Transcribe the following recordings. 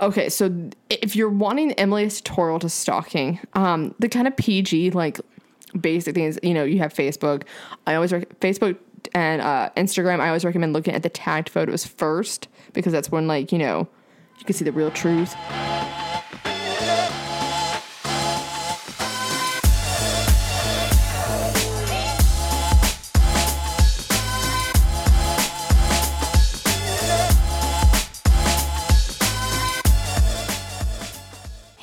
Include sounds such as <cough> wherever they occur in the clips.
Okay, so if you're wanting Emily's tutorial to stalking, um, the kind of PG like basic things, you know, you have Facebook. I always rec- Facebook and uh, Instagram. I always recommend looking at the tagged photos first because that's when like you know you can see the real truth.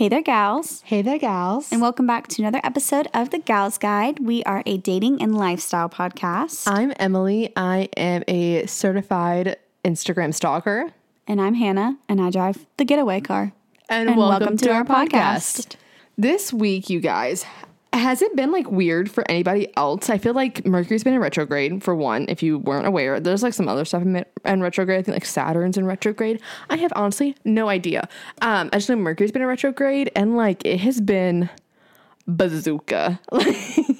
Hey there, gals, Hey there, gals. and welcome back to another episode of The Gals Guide. We are a dating and lifestyle podcast. I'm Emily. I am a certified Instagram stalker. and I'm Hannah, and I drive the getaway car. And, And welcome to our podcast. This week, you guys, has it been like weird for anybody else? I feel like Mercury's been in retrograde for one. If you weren't aware, there's like some other stuff in, in retrograde. I think like Saturn's in retrograde. I have honestly no idea. Um, I just know Mercury's been in retrograde, and like it has been bazooka. <laughs>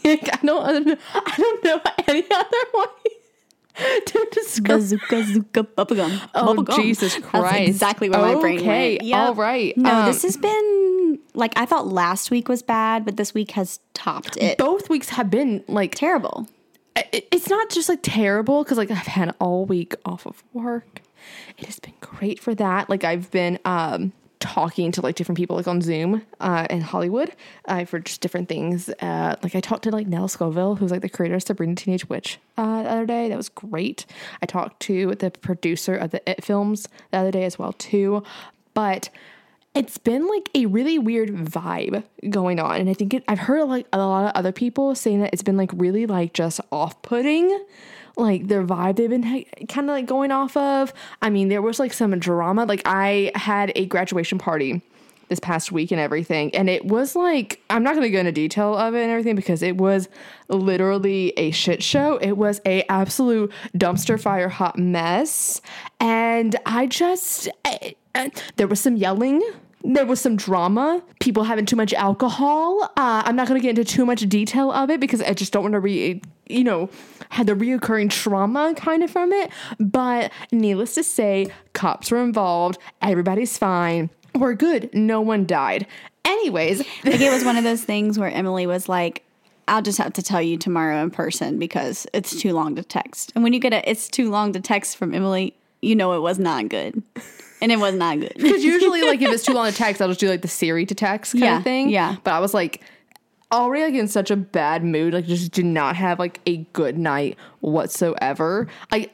Like I don't, I don't know, I don't know any other way <laughs> to describe. Bazooka, zooka, bubblegum. Oh Bubblegum. Jesus That's Christ! exactly where my brain Okay, went. Yep. all right. No, Um, this has been like I thought last week was bad, but this week has topped it. both weeks have been like Terrible. it- it's not just like terrible because like I've had all week off of work. It has been great for that. Like I've been um talking to like different people like on Zoom uh in Hollywood uh, for just different things. Uh like I talked to like Nell Scovell, who's like the creator of Sabrina Teenage Witch uh the other day. That was great. I talked to the producer of the It films the other day as well too. But it's been like a really weird vibe going on and i think it, i've heard like a lot of other people saying that it's been like really like just off-putting like their vibe they've been kind of like going off of. I mean there was like some drama like i had a graduation party this past week and everything and it was like i'm not going to go into detail of it and everything because it was literally a shit show. It was a absolute dumpster fire hot mess and i just I, I- there was some yelling. There was some drama. People having too much alcohol. Uh, i'm not going to get into too much detail of it because i just don't want to re you know had the reoccurring trauma kind of from it. But needless to say cops were involved. Everybody's fine. We're good. No one died. Anyways. <laughs> Like it was one of those things where Emily was like, I'll just have to tell you tomorrow in person because it's too long to text. And when you get a it's too long to text from Emily, you know it was not good. <laughs> And it was not good. Because usually, like, if it's too long <laughs> to text, I'll just do like the Siri to text kind Yeah, of thing. yeah. But I was like already like in such a bad mood, like just did not have like a good night whatsoever. I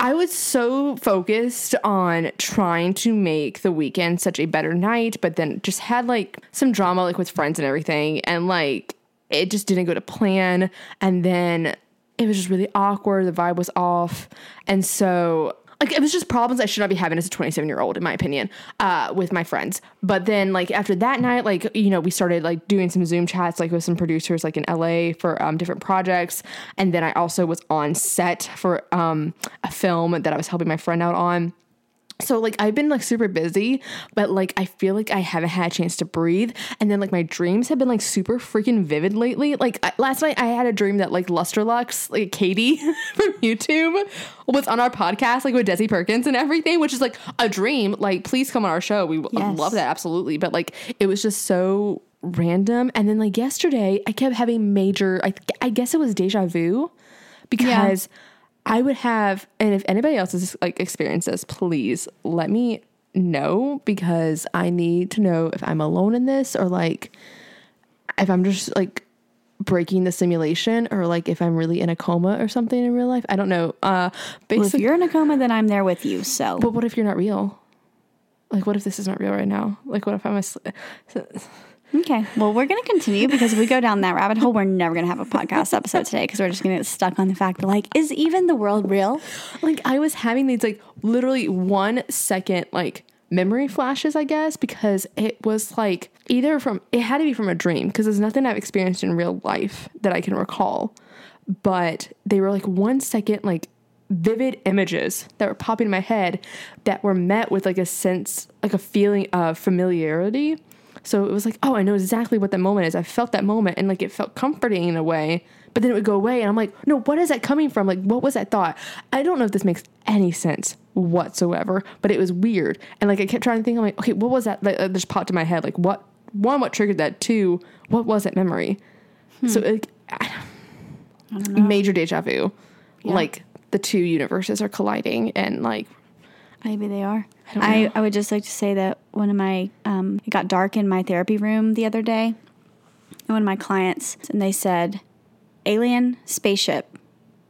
I was so focused on trying to make the weekend such a better night, but then just had like some drama like with friends and everything, and like it just didn't go to plan. And then it was just really awkward. The vibe was off, and so like it was just problems I should not be having as a 27 year old, in my opinion, uh, with my friends. But then like after that night, like you know, we started like doing some Zoom chats like with some producers like in LA for um, different projects, and then I also was on set for um, a film that I was helping my friend out on. So like I've been like super busy, but like I feel like I haven't had a chance to breathe. And then like my dreams have been like super freaking vivid lately. Like I, last night I had a dream that like Lustrelux, like Katie <laughs> from YouTube, was on our podcast like with Desi Perkins and everything, which is like a dream. Like please come on our show. We Yes. love that absolutely. But like it was just so random. And then like yesterday I kept having major. I I guess it was deja vu because. I would have, and if anybody else has like experienced this, please let me know because I need to know if I'm alone in this or like if I'm just like breaking the simulation or like if I'm really in a coma or something in real life. I don't know. Uh Well, if you're in a coma, then I'm there with you. So but what if you're not real? Like what if this is not real right now? Like what if I'm asleep? Okay. Well, we're gonna continue because if we go down that rabbit hole, we're never gonna have a podcast episode today because we're just gonna get stuck on the fact that like, is even the world real? like I was having these like literally one second like memory flashes, I guess, because it was like either from, it had to be from a dream because there's nothing I've experienced in real life that I can recall. But they were like one second, like vivid images that were popping in my head that were met with like a sense, like a feeling of familiarity. So it was like, oh, I know exactly what that moment is. I felt that moment and like it felt comforting in a way, but then it would go away. And I'm like, no, what is that coming from? Like, what was that thought? I don't know if this makes any sense whatsoever, but it was weird. And like, I kept trying to think, I'm like, okay, what was that? Like, uh, just popped in my head. Like, what, one, what triggered that? Two, what was that memory? So, like, major deja vu. Like, the two universes are colliding and like, Maybe they are. don't I, know. I, would just like to say that one of my, um, it got dark in my therapy room the other day. And one of my clients, and they said, alien spaceship.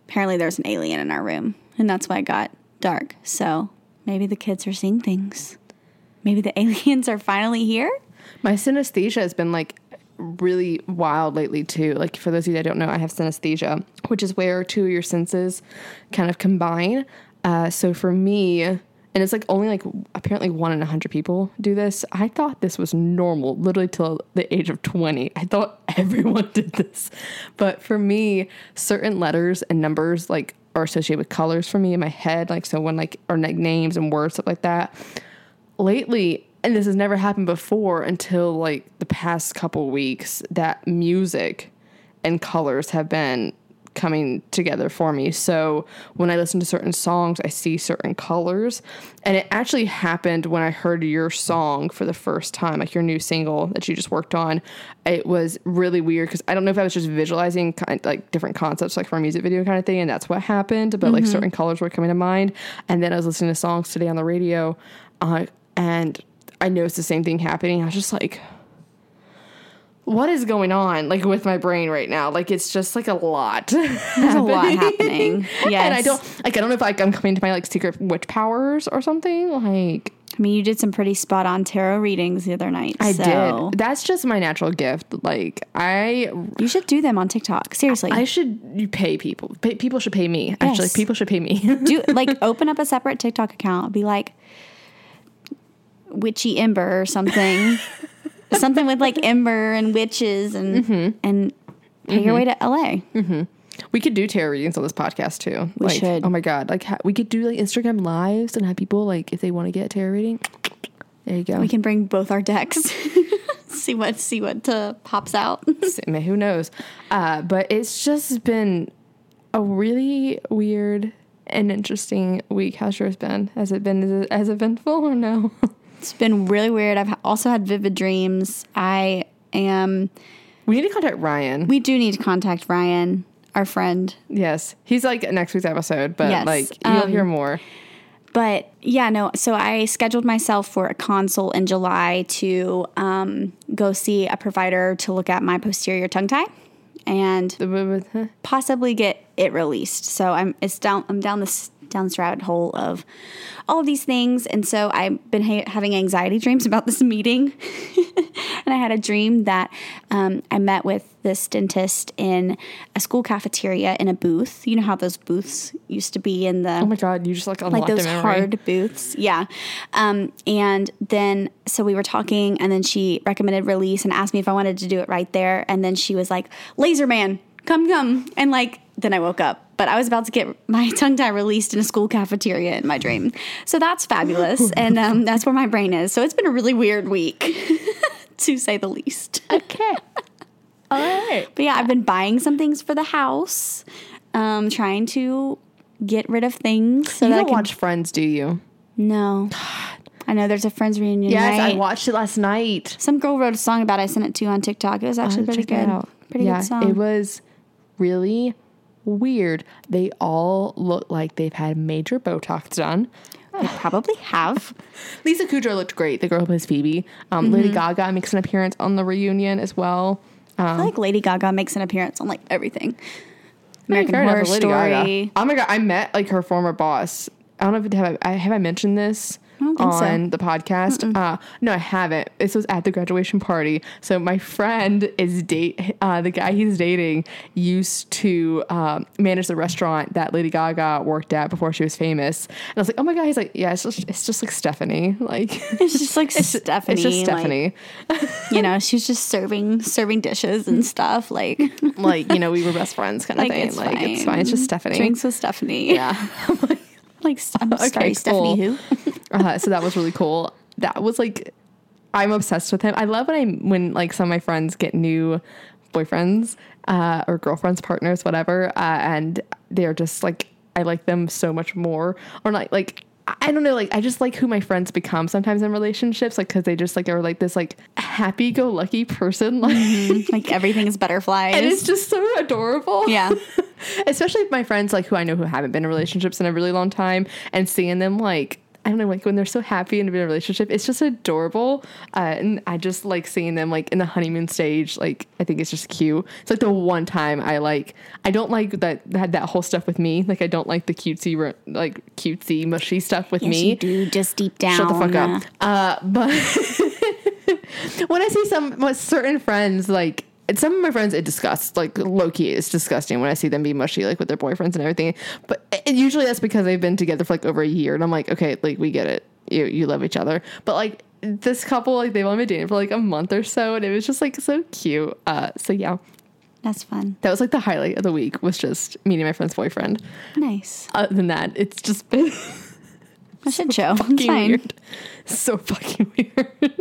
Apparently there's an alien in our room. And that's why it got dark. So maybe the kids are seeing things. Maybe the <laughs> aliens are finally here. My synesthesia has been like really wild lately too. Like for those of you that don't know, I have synesthesia, which is where two of your senses kind of combine. Uh, so for me, and it's like only like apparently one in a hundred people do this. I thought this was normal, literally till the age of twenty. I thought <laughs> everyone did this, but for me, certain letters and numbers like are associated with colors for me in my head. Like so when like or like names and words stuff like that lately and this has never happened before until like the past couple weeks that music and colors have been coming together for me. So when i listen to certain songs i see certain colors. And it actually happened when i heard your song for the first time like your new single that you just worked on. It was really weird because i don't know if i was just visualizing kind like different concepts like for a music video kind of thing and that's what happened but like certain colors were coming to mind. And then i was listening to songs today on the radio uh, and I noticed the same thing happening. I was just like, what is going on like with my brain right now? Like it's just like a lot. There's a lot happening. Yes. <laughs> And I don't like I don't know if like I'm coming to my like secret witch powers or something. Like I mean, you did some pretty spot on tarot readings the other night. I so did. That's just my natural gift. Like I You should do them on TikTok. Seriously. I should you pay people. Pay, people should pay me. Actually, people should pay me. <laughs> do like open up a separate TikTok account. Be like witchy ember or something. <laughs> something with like ember and witches and Mm-hmm. and pay your way to LA. we could do tarot readings on this podcast too. We like, should. Oh my god! Like ha- we could do like Instagram lives and have people like if they want to get a tarot reading. There you go. We can bring both our decks. <laughs> see what see what uh, pops out. <laughs> Who knows? Uh, but it's just been a really weird and interesting week. How's yours been? Has it been as eventful or no? <laughs> It's been really weird. I've also had vivid dreams. I am we need to contact Ryan. we do need to contact Ryan, our friend. yes, he's like next week's episode, but Yes, like you'll um, hear more. But yeah, no. So I scheduled myself for a consult in July to um, go see a provider to look at my posterior tongue tie and possibly get it released. So I'm it's down I'm down this down this rabbit hole of all of these things, and so I've been ha- having anxiety dreams about this meeting. <laughs> and I had a dream that um, I met with this dentist in a school cafeteria in a booth. You know how those booths used to be in the Oh my god, you just like like those hard booths. Yeah. Um, and then, so we were talking, and then she recommended release and asked me if I wanted to do it right there. And then she was like, Laser Man, come, come. And like, then I woke up, but I was about to get my <laughs> tongue tie released in a school cafeteria in my dream. So that's fabulous. <laughs> and um, that's where my brain is. So it's been a really weird week, <laughs> to say the least. Okay. All right. But yeah, I've been buying some things for the house, um, trying to get rid of things so You don't can watch Friends, do you? No. <sighs> I know there's a friends reunion. Yes, I watched it last night. Some girl wrote a song about it. I sent it to you on TikTok. It was actually I'll pretty good. Pretty yeah, good song. It was really weird. They all look like they've had major Botox done. They probably have. <laughs> Lisa Kudrow looked great. The girl who plays Phoebe. Um, Mm-hmm. Lady Gaga makes an appearance on the reunion as well. I feel like Lady Gaga makes an appearance on like everything. American Fair enough Horror Lady Gaga. Story. Oh my god, I met like her former boss. I don't know if have I have I mentioned this. Think so. on the podcast. Uh, no, I haven't. This was at the graduation party. So my friend is date uh, the guy he's dating used to um, manage the restaurant that Lady Gaga worked at before she was famous. And I was like, oh my god. He's like, yeah, it's just it's just like Stephanie. <laughs> Like It's just like it's, Stephanie. It's just like, Stephanie. <laughs> you know, she's just serving serving dishes and stuff. Like, Like you know, we were best friends <laughs> kind of like thing. it's like fine. it's fine. It's just Stephanie. Drinks with Stephanie. Yeah. Like, I'm sorry, Stephanie. Who? <laughs> uh, so that was really cool. That was like, I'm obsessed with him. I love when I when like some of my friends get new boyfriends uh, or girlfriends, partners, whatever, uh, and they're just like I like them so much more, or like like. I- don't know, like I just like who my friends become sometimes in relationships, like because they just like are like this like happy-go-lucky person, <laughs> like, mm-hmm. Like everything is butterflies. and it's just so adorable. Yeah. <laughs> especially my friends like who I know who haven't been in relationships in a really long time and seeing them like I don't know like when they're so happy and to be in a relationship it's just adorable uh, and I just like seeing them like in the honeymoon stage like I think it's just cute it's like the one time I like I don't like that had that whole stuff with me like I don't like the cutesy like cutesy mushy stuff with yes, me you do. Just deep down. Shut the fuck up. Uh, but <laughs> when I see some certain friends, like some of my friends, it disgusts. Like low key, it's disgusting when I see them be mushy, like with their boyfriends and everything. But it, usually that's because they've been together for like over a year, and I'm like, okay, like we get it. You you love each other, but like this couple, like they've only been dating for like a month or so, and it was just like so cute. Uh, so yeah, That's fun. that was like the highlight of the week was just meeting my friend's boyfriend. Nice. Other than that, it's just been <laughs> A shit show. Fucking weird. So fucking <laughs> weird.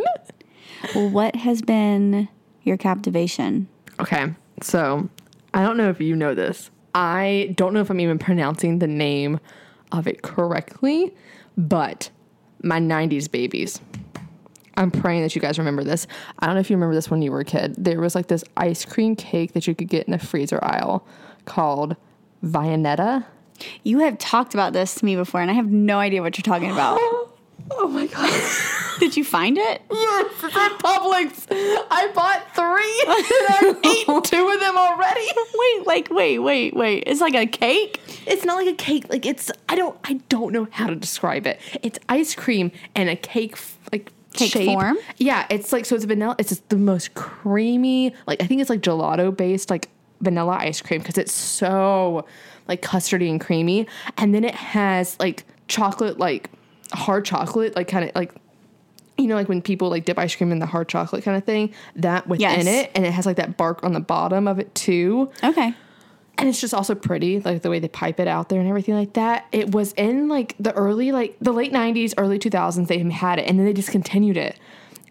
What has been your captivation? Okay, so I don't know if you know this. I don't know if I'm even pronouncing the name of it correctly, but my 90s babies. I'm praying that you guys remember this. I don't know if you remember this when you were a kid. There was like this ice cream cake that you could get in the freezer aisle called Viennetta. You have talked about this to me before, and I have no idea what you're talking about. <laughs> Oh my god. <laughs> <laughs> Did you find it? Yes, it's at Publix. I bought three and I <laughs> ate two of them already. Wait, like, wait, wait, wait. It's like a cake? It's not like a cake. Like it's I don't I don't know how to describe it. It's ice cream and a cake like Cake shape. form? Yeah, it's like so it's vanilla. It's just the most creamy. Like I think it's like gelato based like vanilla ice cream because it's so like custardy and creamy. And then it has like chocolate like hard chocolate like kind of like you know, like when people like dip ice cream in the hard chocolate kind of thing, that within Yes. it, and it has like that bark on the bottom of it too Okay. and it's just also pretty like the way they pipe it out there and everything like that it was in like the early like the late 90s early 2000s they had it and then they discontinued it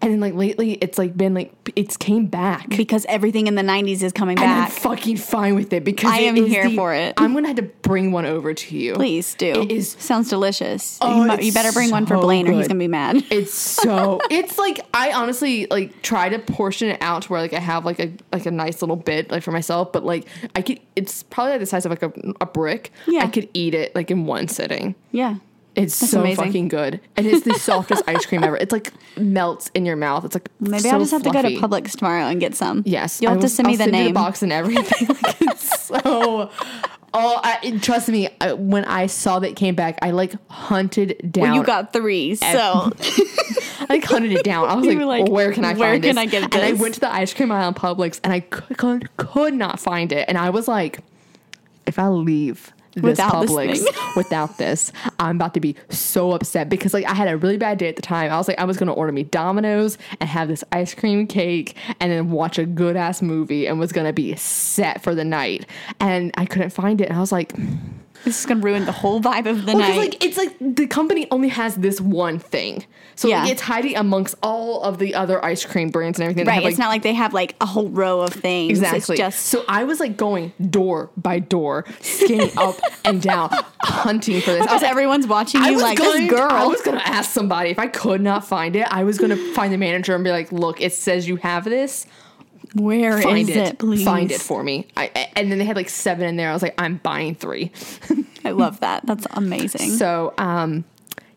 and then like lately it's like been like it's came back Because everything in the 90s is coming and I'm fucking fine with it because I it am here the- for it. I'm gonna have to bring one over to you. Please do. It is Sounds delicious. Oh, you, you better bring one for so Blaine or he's going to be mad. <laughs> It's so it's like I honestly like try to portion it out to where like I have like a like a nice little bit like for myself, but like I could it's probably like the size of like a, a brick. Yeah. I could eat it like in one sitting. yeah. It's so amazing. fucking good, and it's the softest ice cream ever. It's like melts in your mouth. It's like Maybe so I'll just have to go to Publix tomorrow and get some. Yes, You'll I have will- to send me I'll the send name. box and everything. like, <laughs> <laughs> it's so. <laughs> Oh, I, trust me. I, when I saw that came back, I like hunted down. Well, you got three, so I like hunted it down. I was like, like, where can I where find can this? I get And I went to the ice cream aisle in Publix, and I could, could could not find it. And I was like, if I leave this Without this Publix <laughs> without this, I'm about to be so upset because like I had a really bad day at the time. I was like, I was gonna order me Domino's and have this ice cream cake and then watch a good ass movie and was gonna be set for the night. And I couldn't find it. And I was like, this is to ruin the whole vibe of the well, night. like it's like the company only has this one thing, so like, Yeah. it's hiding amongst all of the other ice cream brands and everything. right. have, like, it's not like they have like a whole row of things. exactly. It's just so I was like going door by door, scanning <laughs> up and down, hunting for this. I was because everyone's watching you like going, this girl. I was gonna ask somebody if I could not find it. I was gonna find the manager and be like, "Look, it says you have this. Where is Find it, it, please? find it for me." I, and then they had like seven in there. I was like, "I'm buying three. I love that. That's amazing. So, um,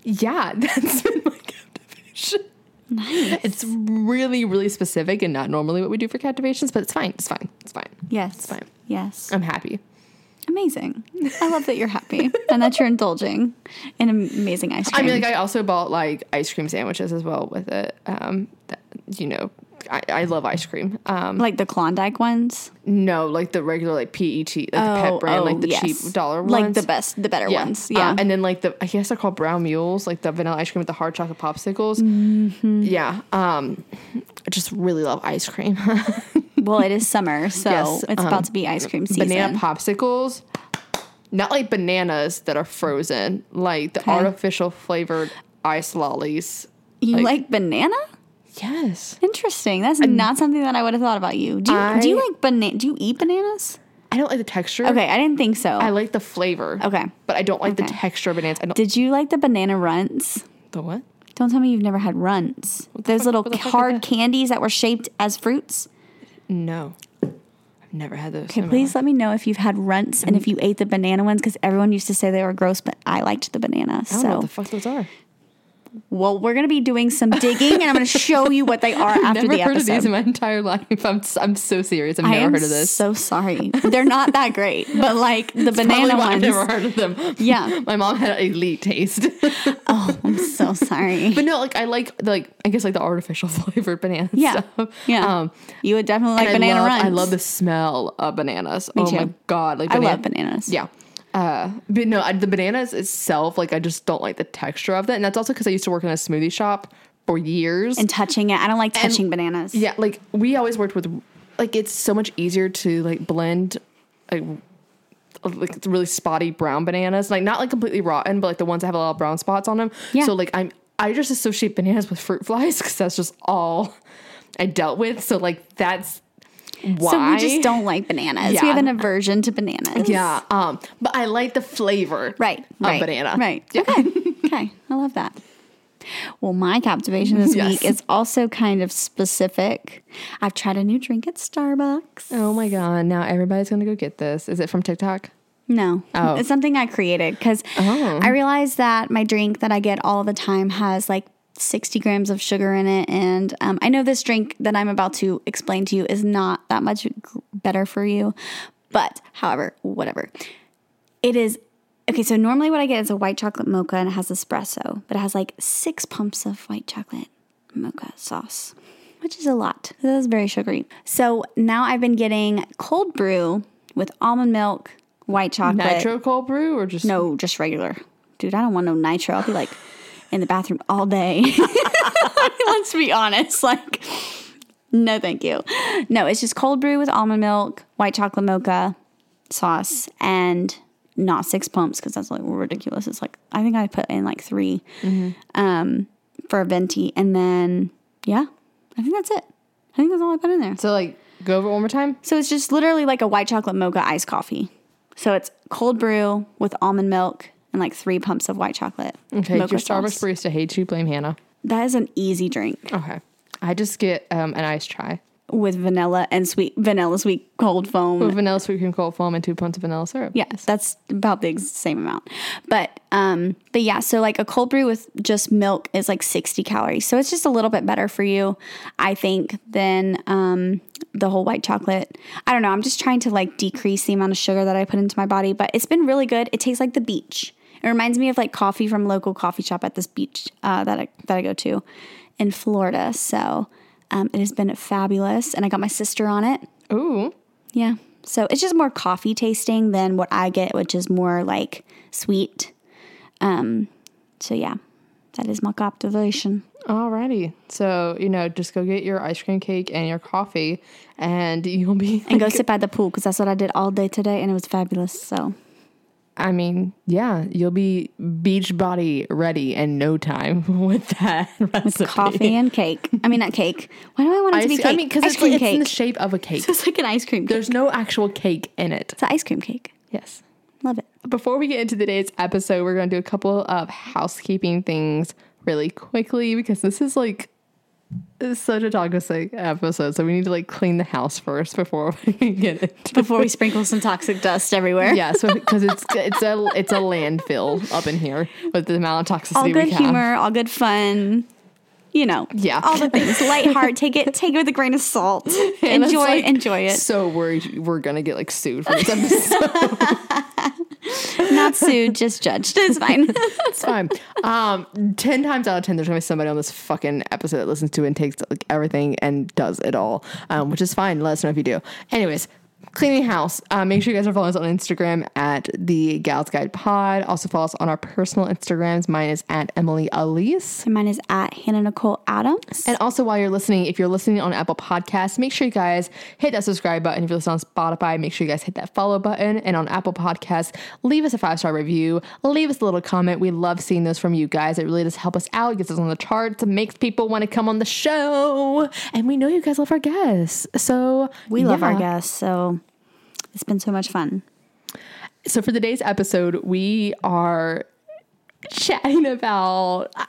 yeah, <laughs> that's been my captivation. nice. It's really, really specific and not normally what we do for captivations, but it's fine. It's fine. It's fine. yes. It's fine. Yes. I'm happy. Amazing. I love that you're happy and that you're indulging in amazing ice cream. I mean, like I also bought like ice cream sandwiches as well with it. Um, that, you know, I, I love ice cream. Um, like the Klondike ones. no, like the regular like PET, like the pet brand, like the cheap dollar ones, Like the best, the better Yeah. ones. Uh, Yeah. and then like the I guess they're called brown mules, like the vanilla ice cream with the hard chocolate popsicles. Mm-hmm. Yeah. Um, I just really love ice cream. <laughs> well, it is summer, so Yes, it's um, about to be ice cream season. Banana popsicles. Not like bananas that are frozen, like the Okay. artificial flavored ice lollies. you like- like, banana? Yes. Interesting. That's not something that I would have thought about you. Do you, do you like banana? Do you eat bananas? I don't like the texture. Okay, I didn't think so. I like the flavor. Okay. But I don't like the Okay. texture of bananas. I don't Did you like the banana runts? the what? Don't tell me you've never had runts. Those fuck- little what the fuck is hard that? candies that were shaped as fruits. No. I've never had those. Okay, please let me know if you've had runts and if mm. you ate the banana ones because everyone used to say they were gross, but I liked the banana. I don't know what So, the fuck those are. Well, we're gonna be doing some digging and I'm gonna show you what they are <laughs> after never the heard of these in my entire life. I'm, I'm so serious. I've I never heard of this. so sorry. They're not that great, <laughs> but like the Probably banana why I've ones. never heard of them. Yeah. <laughs> My mom had elite taste. Oh, I'm so sorry. but no, like I like the, like I guess like the artificial flavored banana Yeah, stuff. yeah. Um, you would definitely like banana I love, runs. I love the smell of bananas. oh my god, like I love bananas. Yeah. Uh, but no, I, the bananas itself, like I just don't like the texture of it, and that's also because I used to work in a smoothie shop for years. and touching it. I don't like touching bananas. yeah, like we always worked with, like it's so much easier to like blend, like like really spotty brown bananas, like not like completely rotten, but like the ones that have a lot of brown spots on them. Yeah. So like I'm I just associate bananas with fruit flies <laughs> because that's just all I dealt with. So like that's why. So we just don't like bananas. Yeah. We have an aversion to bananas. Yeah. Um. But I like the flavor. Right. Of right, banana. Right. Yeah. Okay. okay. I love that. Well, my captivation this Yes. week is also kind of specific. I've tried a new drink at Starbucks. Oh my god! Now everybody's gonna go get this. Is it from TikTok? No, Oh. it's something I created because Oh. I realized that my drink that I get all the time has like 60 grams of sugar in it. And um, I know this drink that I'm about to explain to you is not that much better for you. But, however, whatever. It is okay. So, normally what I get is a white chocolate mocha and it has espresso, but it has like six pumps of white chocolate mocha sauce, which is a lot. It is very sugary. So, now I've been getting cold brew with almond milk, white chocolate. Nitro cold brew or just No, just regular. Dude, I don't want no nitro. I'll be like in the bathroom all day. <laughs> Let's be honest. Like, no, thank you. No, it's just cold brew with almond milk, white chocolate mocha sauce, and not six pumps because that's like ridiculous. It's like, I think I put in like 3 um, for a venti. And then, yeah, I think that's it. I think that's all I put in there. So like go over it one more time. So it's just literally like a white chocolate mocha iced coffee. So it's cold brew with almond milk and like three pumps of white chocolate. Okay, mocha your Starbucks barista hates you. Blame Hannah. That is an easy drink Okay, I just get um, an iced chai with vanilla and sweet vanilla sweet cold foam. with vanilla sweet cream cold foam and two pints of vanilla syrup. Yeah, that's about the ex- same amount. But um but yeah, so like a cold brew with just milk is like 60 calories. So it's just a little bit better for you, I think, than um the whole white chocolate. I don't know, I'm just trying to like decrease the amount of sugar that I put into my body, but it's been really good. It tastes like the beach. It reminds me of like coffee from local coffee shop at this beach uh, that I that I go to in Florida. So um, it has been fabulous, and I got my sister on it. Ooh, Yeah. So it's just more coffee tasting than what I get, which is more like sweet. Um, so yeah, that is my captivation. alrighty. So you know, just go get your ice cream cake and your coffee, and you'll be. And go <laughs> sit by the pool because that's what I did all day today, and it was fabulous. So I mean, yeah, you'll be beach body ready in no time <laughs> with that <laughs> recipe. With coffee and cake. I mean, not cake. Why do I want it to be Ice, cake? I mean, because it's, cream it's in the shape of a cake. <laughs> So it's like an ice cream cake. There's no actual cake in it. It's an ice cream cake. Yes. Love it. Before we get into today's episode, we're going to do a couple of housekeeping things really quickly because this is like it's such a toxic episode. So we need to like clean the house first before <laughs> we get it. Before we sprinkle some toxic dust everywhere. Yeah, so because it's <laughs> it's a it's a landfill up in here with the amount of toxicity All we good have. humor, all good fun. you know, Yeah. all the things. <laughs> Light heart, take it, take it with a grain of salt. Enjoy, like, enjoy it. So worried we're gonna get like sued for this episode. Not sued, just judged. It's fine. <laughs> it's fine. Um, ten times out of ten, there's gonna be somebody on this fucking episode that listens to it and takes like everything and does it all, um, which is fine. Let us know if you do. Anyways. Cleaning house. Uh, make sure you guys are following us on Instagram at the Gals Guide Pod. Also follow us on our personal Instagrams. Mine is at Emily Aleece. Mine is at Hannah Nicole Adams. And also, while you're listening, if you're listening on Apple Podcasts, make sure you guys hit that subscribe button. If you're listening on Spotify, make sure you guys hit that follow button. And on Apple Podcasts, leave us a five star review. Leave us a little comment. We love seeing those from you guys. It really does help us out. It gets us on the charts. It makes people want to come on the show. And we know you guys love our guests. So we love our guests, so it's been so much fun. So for today's episode, we are chatting about. I,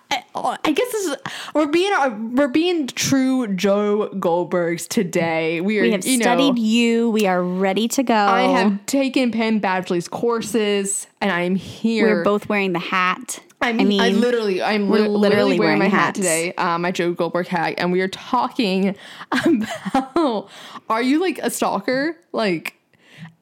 I guess this is we're being we're being true Joe Goldbergs today. We are We have you know, studied you. We are ready to go. I have taken Penn Badgley's courses, and I am here. We're both wearing the hat. I'm, I mean, I literally, I'm we're literally, literally wearing, my wearing hat today, uh, my Joe Goldberg hat, and we are talking <laughs> about: Are you like a stalker? Like,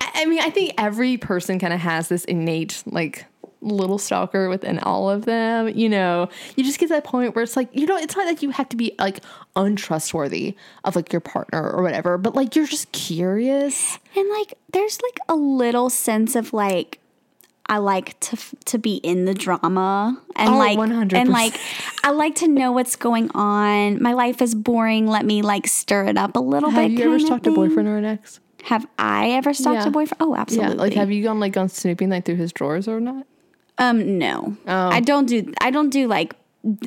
I mean, I think every person kind of has this innate like little stalker within all of them. You know, you just get to that point where it's like, you know, it's not like you have to be like untrustworthy of like your partner or whatever, but like you're just curious. and like, there's like a little sense of like, I like to f- to be in the drama and Oh, like 100%. and like I like to know what's going on. My life is boring. Let me like stir it up a little Have bit. Have you ever kinda stalked a boyfriend or an ex? Have I ever stalked Yeah. a boyfriend? Oh, absolutely. Yeah, like have you gone like gone snooping like through his drawers or not? Um, no, Oh. I don't do. I don't do like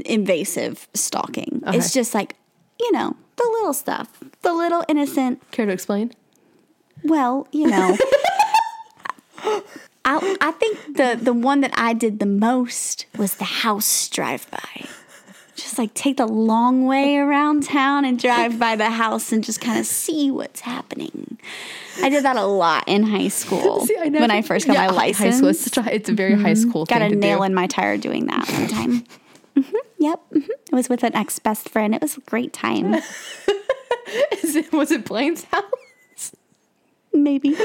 invasive stalking. It's just like you know the little stuff, the little innocent. Care to explain? Well, you know, <laughs> I I think the the one that I did the most was the house drive by. Just like take the long way around town and drive by the house and just kind of see what's happening. I did that a lot in high school <laughs> See, I never- when I first got Yeah, my high license. Mm-hmm. school. It's, a, it's a very high school Got thing a nail do. in my tire doing that one time. <laughs> hmm Yep. hmm It was with an ex best friend. It was a great time. <laughs> Is it, was it Blaine's house? Maybe.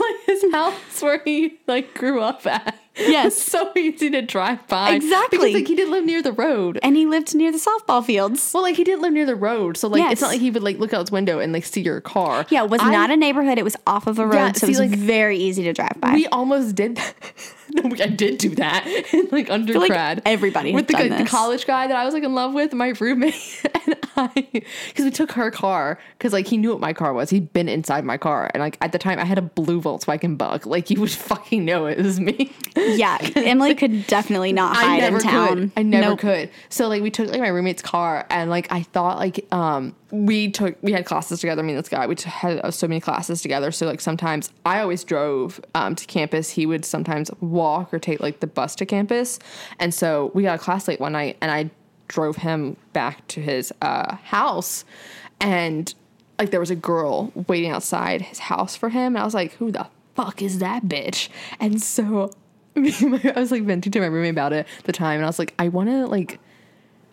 like his house where he like grew up at. Yes. <laughs> So easy to drive by. Exactly. Because like he didn't live near the road. and he lived near the softball fields. Well, like he didn't live near the road, so like it's not like he would like look out his window and like see your car. Yeah, it was I- not a neighborhood. It was off of a road, Yeah, so see, it was like, very easy to drive by. We almost did that. <laughs> <laughs> no, I did do that in <laughs> like undergrad. everybody with the, the college guy that I was like in love with, my roommate <laughs> and I, because we took her car because like he knew what my car was. He'd been inside my car, and like at the time I had a blue Volkswagen Bug. Like you would fucking know it was me. yeah, Emily could definitely not hide in town. could. I never Nope. could. So like we took like my roommate's car and like I thought like um we took we had classes together. I mean this guy we t- had uh, so many classes together. So like sometimes I always drove um to campus. He would sometimes walk or take like the bus to campus. And so we got a class late one night and I drove him back to his uh house and like there was a girl waiting outside his house for him and I was like who the fuck is that bitch? And so <laughs> me and I was like venting to my roommate about it at the time, and I was like, I want to like,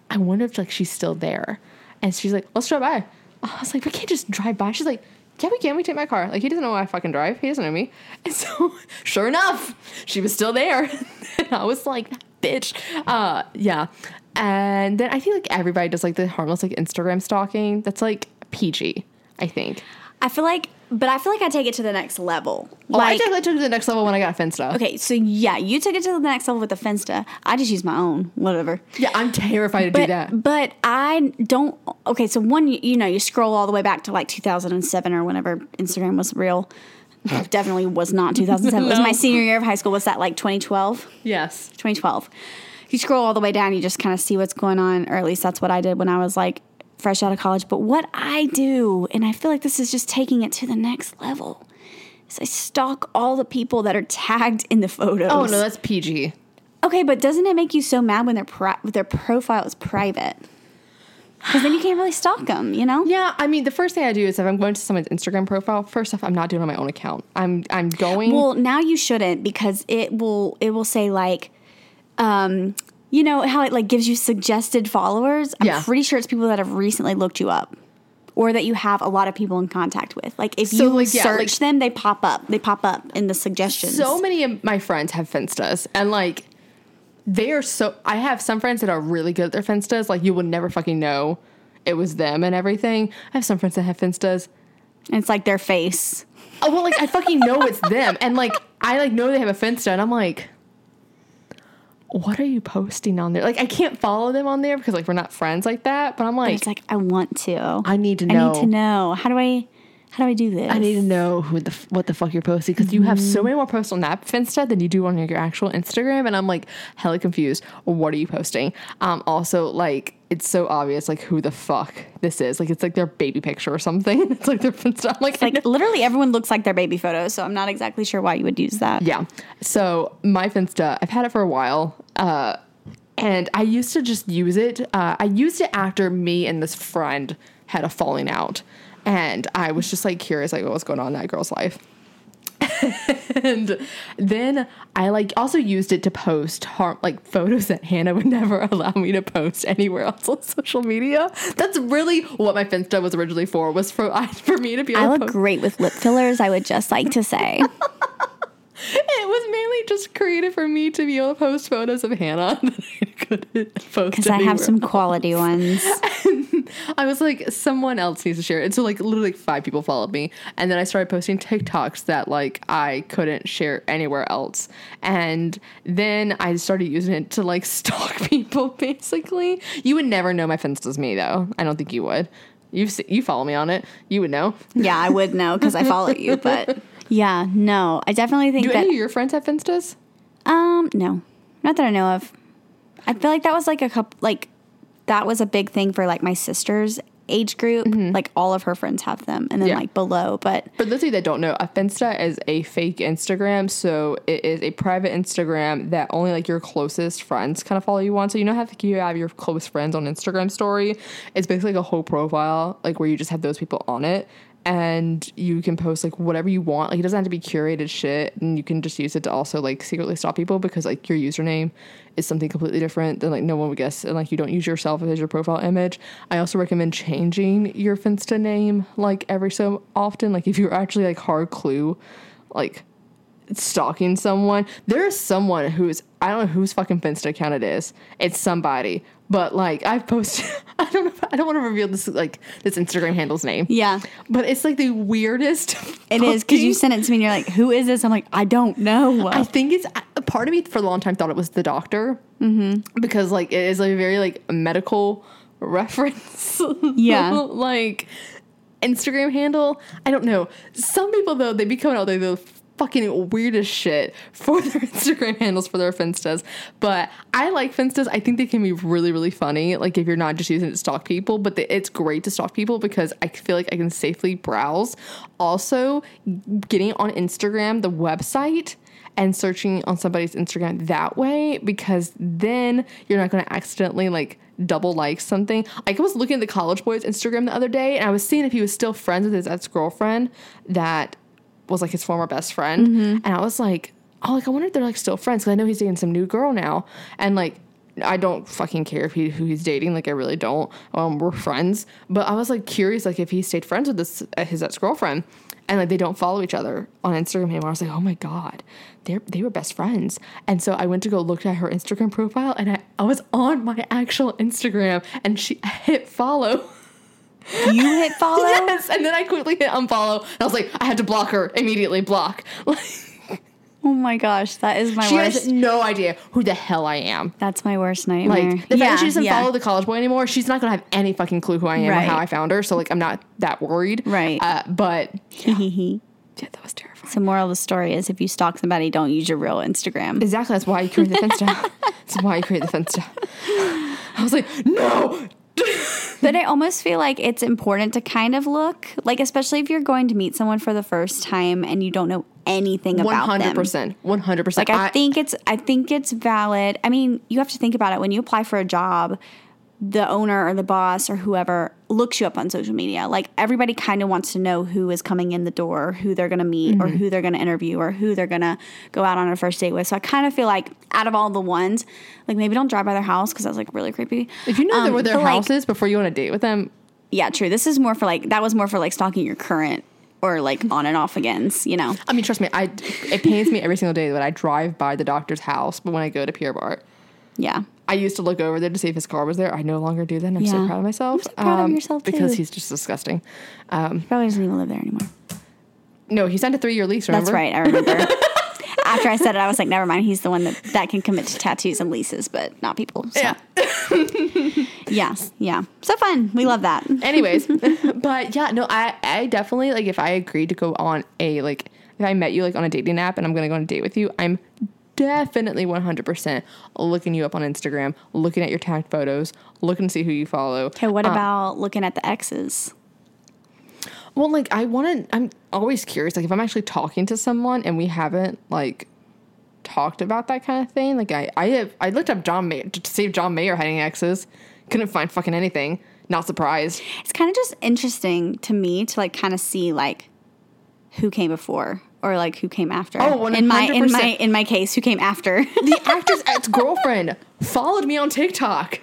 I wonder if like she's still there. And she's like, let's drive by. I was like, we can't just drive by. She's like, yeah, we can. We take my car. Like he doesn't know I fucking drive. He doesn't know me. <laughs> And so, sure enough, she was still there. <laughs> and I was like, bitch. Uh, yeah. And then I feel like everybody does like the harmless like Instagram stalking. That's like PG. I think. I feel like, but I feel like I take it to the next level. Well, I Like, definitely took it to the next level when I got Finsta. okay, so yeah, you took it to the next level with the Finsta. I just use my own, whatever. Yeah, I'm terrified to do that. but I don't. Okay, so one, you, you know, you scroll all the way back to like 2007 or whenever Instagram was real. <laughs> Definitely was not 2007. It was my senior year of high school. Was that like 2012? Yes. 2012. You scroll all the way down, you just kind of see what's going on, or at least that's what I did when I was like fresh out of college. But what I do, and I feel like this is just taking it to the next level, is I stalk all the people that are tagged in the photos. Oh no, that's PG. Okay, but doesn't it make you so mad when their pri- their profile is private? Because then you can't really stalk them, you know? Yeah, I mean, the first thing I do is if I'm going to someone's Instagram profile, first off, I'm not doing it on my own account. I'm I'm going. Well, now you shouldn't because it will it will say like um, you know how it like gives you suggested followers. I'm Yeah. pretty sure it's people that have recently looked you up. Or that you have a lot of people in contact with. Like if So, you like, yeah, search like- them, they pop up. They pop up in the suggestions. So many of my friends have Finstas, and like they are so. I have some friends that are really good at their Finstas. Like you would never fucking know it was them and everything. I have some friends that have Finstas. And it's like their face. Oh well, like I fucking know it's them, and like I like know they have a Finsta, and I'm like, what are you posting on there? Like I can't follow them on there because like we're not friends like that. But I'm But like, it's like I want to. I need to know. I need to know. How do I how do I do this? I need to know who the what the fuck you're posting because you have so Mm-hmm. many more posts on that Finsta than you do on your actual Instagram, and I'm like hella confused. What are you posting? Um, also like it's so obvious like who the fuck this is. Like it's like their baby picture or something. <laughs> it's like their Finsta. Like, like literally everyone looks like their baby photos, so I'm not exactly sure why you would use that. Yeah. So my Finsta, I've had it for a while. Uh, and I used to just use it. Uh, I used it after me and this friend had a falling out. And I was just like curious, like what was going on in that girl's life. And then I like also used it to post harm like photos that Hannah would never <laughs> allow me to post anywhere else on social media. That's really what my Finsta was originally for. Was for I, for me to be able I look post. great with lip fillers, I would just like to say. <laughs> It was mainly just created for me to be able to post photos of Hannah <laughs> that I couldn't post. Because I have some else. quality ones. <laughs> I was like, someone else needs to share it. And so like literally like five people followed me. And then I started posting TikToks that like I couldn't share anywhere else. And then I started using it to like <laughs> stalk people basically. You would never know my Finsta's me though. I don't think you would. You you follow me on it. You would know. Yeah, I would know because I follow you, but <laughs> yeah, no. I definitely think Do that any of your friends have Finstas? um no. Not that I know of. I feel like that was like a couple like that was a big thing for like my sister's age group. Mm-hmm. Like all of her friends have them and then Yeah. like below, but For those of you that don't know, a Finsta is a fake Instagram. So it is a private Instagram that only like your closest friends kind of follow you on. So you know how like, you have your close friends on Instagram story? It's basically like a whole profile, like where you just have those people on it. And you can post like whatever you want. Like it doesn't have to be curated shit. And you can just use it to also like secretly stop people because like your username is something completely different than like no one would guess. And like you don't use yourself as your profile image. I also recommend changing your Finsta name like every so often. Like if you're actually like hard clue, like stalking someone. There is someone who's I don't know whose fucking Finsta account it is. It's somebody. But like I've posted <laughs> I don't know I don't want to reveal this like this Instagram handle's name. yeah. But it's like the weirdest. It is because you sent it to me and you're like, who is this? I'm like, I don't know. I think it's a part of me for a long time thought it was the doctor mm-hmm. because like it is a very like medical reference. <laughs> Yeah. like Instagram handle. I don't know. Some people though they be coming out there the fucking weirdest shit for <laughs> their Instagram handles for their Finstas. But I like Finstas. I think they can be really really funny. Like if you're not just using it to stalk people, but the, it's great to stalk people because I feel like I can safely browse. Also, getting on Instagram, the website and searching on somebody's Instagram that way because then you're not going to accidentally like double like something. I was looking at the college boy's Instagram the other day and I was seeing if he was still friends with his ex girlfriend that was like his former best friend. And I was like, oh, like I wonder if they're like still friends because I know he's dating some new girl now. And like, I don't fucking care if he who he's dating. Like I really don't. Um, we're friends, but I was like curious, like if he stayed friends with this uh, his ex girlfriend, and like they don't follow each other on Instagram anymore. I was like, oh my god, they they were best friends. And so I went to go look at her Instagram profile, and I, I was on my actual Instagram, and she <laughs> hit follow. You hit <laughs> follow. yes, and then I quickly hit unfollow, and I was like, I had to block her immediately. Block. <laughs> Oh my gosh, that is my she worst. has no idea who the hell I am. That's my worst nightmare. Like the fact that she doesn't yeah. follow the college boy anymore, she's not gonna have any fucking clue who I am or how I found her. So like I'm not that worried. Right. Uh, but yeah, <laughs> yeah, that was terrifying. So moral of the story is if you stalk somebody, don't use your real Instagram. Exactly. That's why you create the Finsta. That's why you create the Finsta. I was like, no. <laughs> But I almost feel like it's important to kind of look like, especially if you're going to meet someone for the first time and you don't know anything about hundred them. percent. One hundred percent. Like I, think it's I think it's valid. I mean, you have to think about it when you apply for a job. The owner or the boss or whoever looks you up on social media. Like everybody kind of wants to know who is coming in the door, who they're going to meet, or who they're going to interview, or who they're going to go out on a first date with. So I kind of feel like out of all the ones, like maybe don't drive by their house because that's like really creepy. If you know Um, where their but, like, house is before you want to date with them, yeah, true. This is more for like that was more for like stalking your current or like <laughs> on and off agains. You know. I mean, trust me, I it pains me every single day that I drive by the doctor's house, but when I go to Pierre Bart, Yeah. I used to look over there to see if his car was there. I no longer do that. I'm so proud of myself. I'm so proud of um, yourself, because he's just disgusting. Probably doesn't even live there anymore. No, he signed a three year lease. Remember? That's right. I remember. <laughs> After I said it, I was like, never mind. He's the one that, that can commit to tattoos and leases, but not people. So. Yeah. <laughs> Yeah. Yeah. So fun. We love that. Anyways, <laughs> but yeah, no, I I definitely like if I agreed to go on a like if I met you like on a dating app and I'm gonna go on a date with you, I'm definitely 100% looking you up on Instagram, looking at your tagged photos, looking to see who you follow. Okay. What Um, about looking at the exes? Well, like I want to. I'm always curious. Like if I'm actually talking to someone and we haven't like talked about that kind of thing. Like I, I have. I looked up John Mayer to see if John Mayer had any exes. Couldn't find fucking anything. Not surprised. It's kind of just interesting to me to like kind of see like who came before or like who came after. Oh, in my in my in my case, who came after? The <laughs> actor's ex girlfriend followed me on TikTok.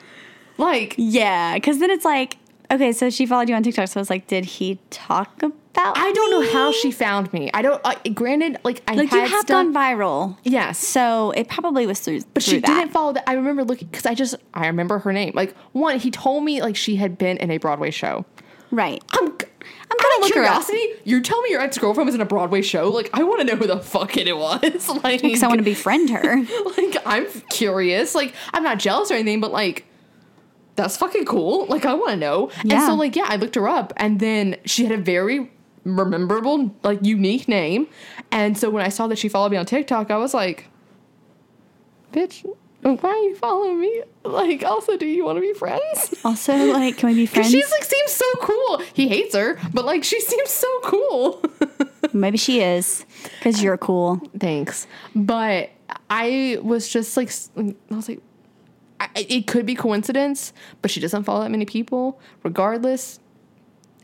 Like yeah, because then it's like, okay, so she followed you on TikTok. So it's like, did he talk about? I don't know how she found me. I don't. Uh, granted, like I like you have stuff- gone viral. Yes. So it probably was through. But through she that. didn't follow that. I remember looking because I just I remember her name. Like one, he told me like she had been in a Broadway show. Right. I'm, I'm gonna out look her up. curiosity. You tell me your ex girlfriend was in a Broadway show. Like I want to know who the fuck it was. <laughs> like Because I want to befriend her. <laughs> like I'm curious. Like I'm not jealous or anything, but like that's fucking cool. Like I want to know. And so like yeah, I looked her up, and then she had a very memorable, like unique name. And so when I saw that she followed me on TikTok, I was like, bitch. Why are you following me? Like, also, do you want to be friends? <laughs> Also, like, can we be <laughs> friends? She's like seems so cool. He hates her, but like she <laughs> seems so cool. Maybe she is because you're cool. Thanks. But I was just like, I was like, I, it could be coincidence, but she doesn't follow that many people. Regardless,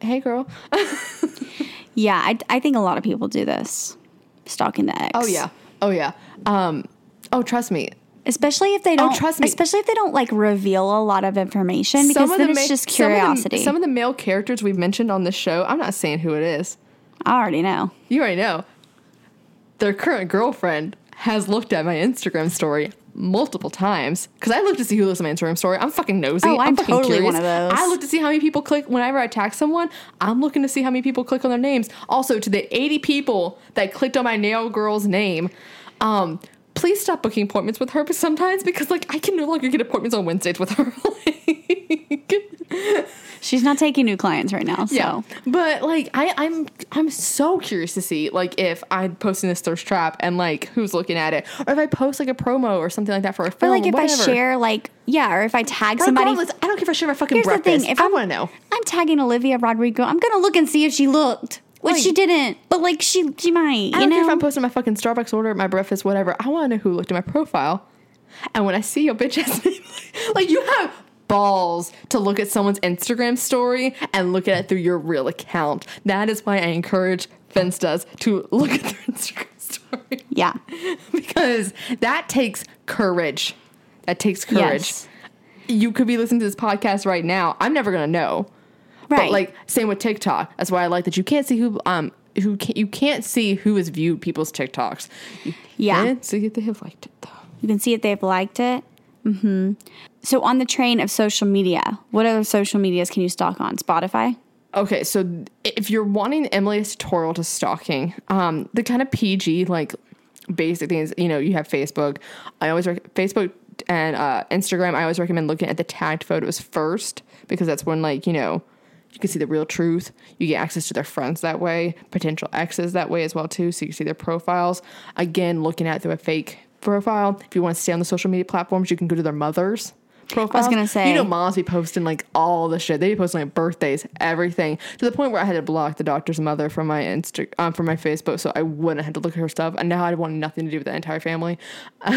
hey girl. Yeah, I, I think a lot of people do this, stalking the ex. Oh yeah. Oh yeah. Um. Oh, trust me. Especially if they don't. trust me. Especially if they don't like reveal a lot of information because then it's ma- just some of the- curiosity. Some of, the, male characters we've mentioned on this show, I'm not saying who it is. I already know. You already know. Their current girlfriend has looked at my Instagram story multiple times because I look to see who looks at my Instagram story. I'm fucking nosy. Oh, I'm fucking totally one of those. I look to see how many people click whenever I tag someone. I'm looking to see how many people click on their names. Also, to the 80 people that clicked on my nail girl's name, um, please stop booking appointments with her. <laughs> Sometimes because like I can no longer get appointments on Wednesdays with her. <laughs> Like- She's not taking new clients right now. So yeah, but like I, I'm I'm so curious to see like if I'm posting this thirst trap and like who's looking at it, or if I post like a promo or something like that for a film. or like if whatever. I share like yeah, or if I tag somebody. Regardless, I don't care if I share my fucking Here's the thing: if I want to know. I'm tagging Olivia Rodrigo, I'm gonna look and see if she looked, which Like- she didn't. But like she, she might. I You don't care if I'm posting my fucking Starbucks order, my breakfast, whatever. I want to know who looked at my profile. And when I see your bitch ass name, <laughs> like you have balls to look at someone's Instagram story and look at it through your real account. That is why I encourage Finstas to look at their <laughs> Instagram story. yeah, <laughs> because that takes courage. That takes courage. Yes. You could be listening to this podcast right now. I'm never gonna know. Right. But like same with TikTok. That's why I like that you can't see who um who can, you can't see who has viewed people's TikToks. You Yeah. can see if they have liked it though. you can see if they've liked it. Mm-hmm. So on the train of social media, what other social medias can you stalk on? Spotify. Okay, so if you're wanting Emily's tutorial to stalking, um, the kind of PG like basic things, you know, you have Facebook. I always rec- Facebook and uh, Instagram. I always recommend looking at the tagged photos first because that's when like you know you can see the real truth. You get access to their friends that way, potential exes that way as well too, so you can see their profiles. Again, looking at through a fake profile. If you want to stay on the social media platforms, you can go to their mothers. Profiles. I was gonna say- you know, moms be posting like all the shit. They be posting like birthdays, everything, to the point where I had to block the doctor's mother from my Insta, um, from my Facebook, so I wouldn't have to look at her stuff. And now I want nothing to do with that entire family. <laughs>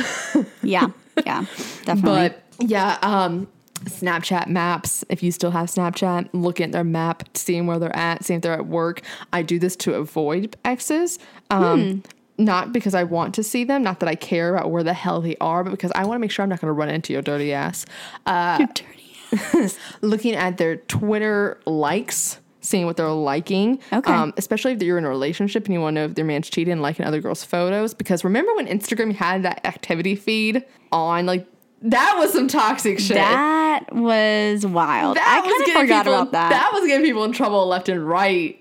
Yeah, yeah, definitely. But yeah, um, Snapchat maps. If you still have Snapchat, looking at their map, seeing where they're at, seeing if they're at work. I do this to avoid exes. Um, Not because I want to see them, not that I care about where the hell they are, but because I want to make sure I'm not going to run into your dirty ass. Uh, Dirty. ass. <laughs> looking at their Twitter likes, seeing what they're liking. Okay. Um, especially if you're in a relationship and you want to know if their man's cheating and liking other girls' photos. Because remember when Instagram had that activity feed on? Like, that was some toxic shit. That was wild. That I was kind of getting forgot people- about that. That was getting people in trouble left and right.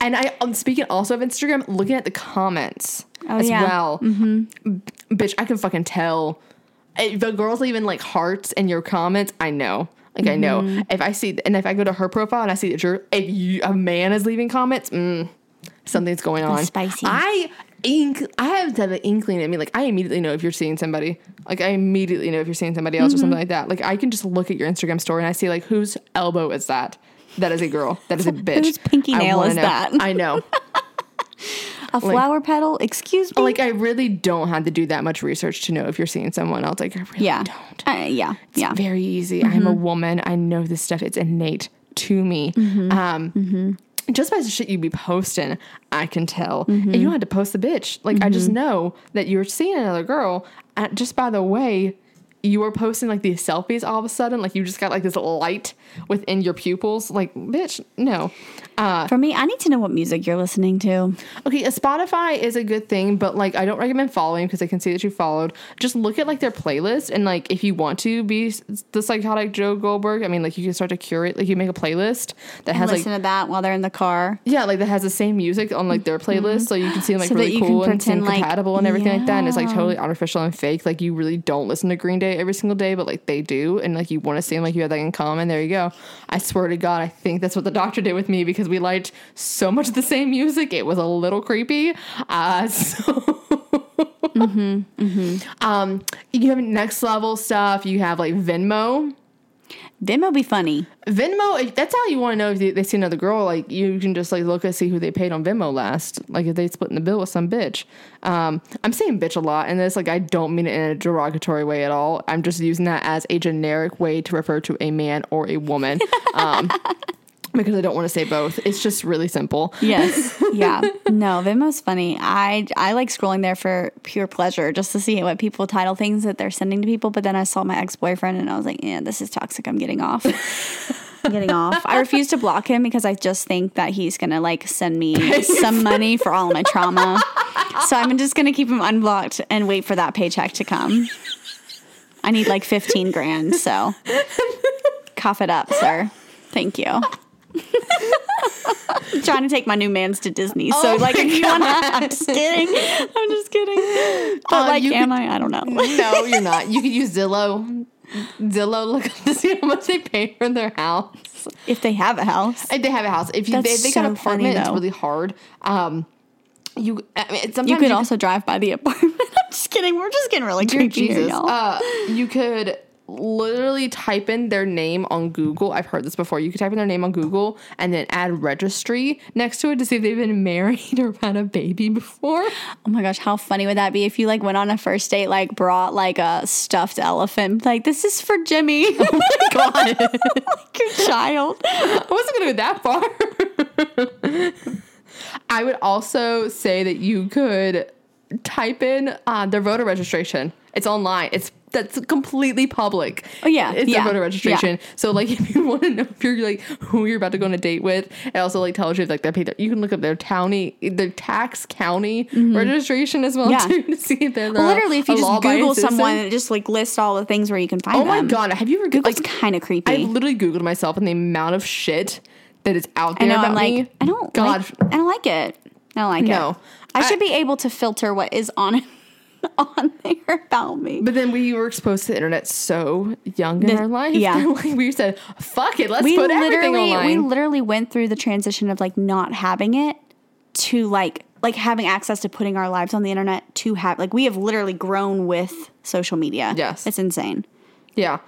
And I, um, speaking also of Instagram, looking at the comments Oh, as yeah. well. B- Bitch, I can fucking tell. If the girls leaving like hearts in your comments, I know. Like I know. Mm-hmm. If I see, and if I go to her profile and I see that you're, if you, a man is leaving comments, mm, something's going on. spicy. I ink. I have had an inkling in me. Like I immediately know if you're seeing somebody. Like I immediately know if you're seeing somebody else or Mm-hmm. something like that. Like I can just look at your Instagram story and I see like whose elbow is that? That is a girl. That is a <laughs> bitch. Whose pinky I nail is know. that? I know. <laughs> a flower petal? Excuse me? like I really don't have to do that much research to know if you're seeing someone else. Like I really yeah. don't. Uh, yeah. Yeah. Very easy. I'm a woman. I know this stuff. It's innate to me. Um, Just by the shit you be posting, I can tell. And you don't have to post the bitch. Like I just know that you're seeing another girl. Uh, just by the way, you were posting like these selfies all of a sudden. Like you just got like this light within your pupils. Like bitch, no. Uh, For me, I need to know what music you're listening to. Okay, a Spotify is a good thing, but like I don't recommend following because I can see that you followed. Just look at like their playlist and like if you want to be the psychotic Joe Goldberg, I mean like you can start to curate like you make a playlist that has Listen like to that while they're in the car. yeah like that has the same music on like their playlist so you can see them like Mm-hmm. So really cool and seem like, compatible and everything like that and it's like totally artificial and fake like you really don't listen to Green Day every single day but like they do and like you want to seem like you have that in common there you go I swear to God I think that's what the doctor did with me because we liked so much the same music it was a little creepy uh <laughs> so Um, you have next level stuff. You have like Venmo. Venmo be funny. Venmo, that's how you want to know if they, they see another girl. Like you can just like look and see who they paid on Venmo last. Like if they split in the bill with some bitch. Um, I'm saying bitch a lot, and this like I don't mean it in a derogatory way at all. I'm just using that as a generic way to refer to a man or a woman. <laughs> Um, because I don't want to say both. It's just really simple. Yes. <laughs> yeah. No, Venmo's funny. I I like scrolling there for pure pleasure just to see what people title things that they're sending to people. But then I saw my ex boyfriend and I was like, yeah, this is toxic. I'm getting off. <laughs> I'm getting off. I refuse to block him because I just think that he's gonna like send me <laughs> some money for all my trauma. So I'm just gonna keep him unblocked and wait for that paycheck to come. I need like 15 grand, so cough it up, sir. Thank you. <laughs> trying to take my new man's to Disney. So Oh like if you wanna <laughs> I'm just kidding. I'm just kidding. But Uh, like am could- I? I don't know. <laughs> no, you're not. You could use Zillow. Zillow, look up to see how much they pay for their house. if they have a house. If they have a house, if you That's they, if they got so an funny, apartment, it's really hard. Um, you, I mean, sometimes You could you also drive by the apartment. I'm just kidding. We're just getting really creepy here, y'all. Uh, you could literally type in their name on Google. I've heard this before. You could type in their name on Google and then add registry next to it to see if they've been <laughs> married or had a baby before. oh my gosh, how funny would that be if you like went on a first date, like brought like a stuffed elephant, like this is for Jimmy, Oh my god, like your child. I wasn't gonna go that far. I would also say that you could type in uh, their voter registration. It's online. It's that's completely public. Oh, yeah. it's Yeah. their voter registration. So like, <laughs> if you want to know if you're like who you're about to go on a date with, it also like tells you if, like they paid. Their, you can look up their county, their tax county registration as well Mm-hmm. Yeah. too to see if they're Well, literally, if you just Google someone, it just like lists all the things where you can find Oh my god, have you ever Google's like it's kind of creepy. I literally googled myself and the amount of shit that is out I there know. about I'm like, me. I don't God, like. I don't like it. I don't like No. it. I, I- should be able to filter what is on <laughs> on there about me. But then we were exposed to the internet so young in The- our life. yeah. <laughs> like we said, "Fuck it, let's we put everything online." we literally went through the transition of like not having it to like like having access to putting our lives on the internet to have like we have literally grown with social media. Yes. It's insane. yeah.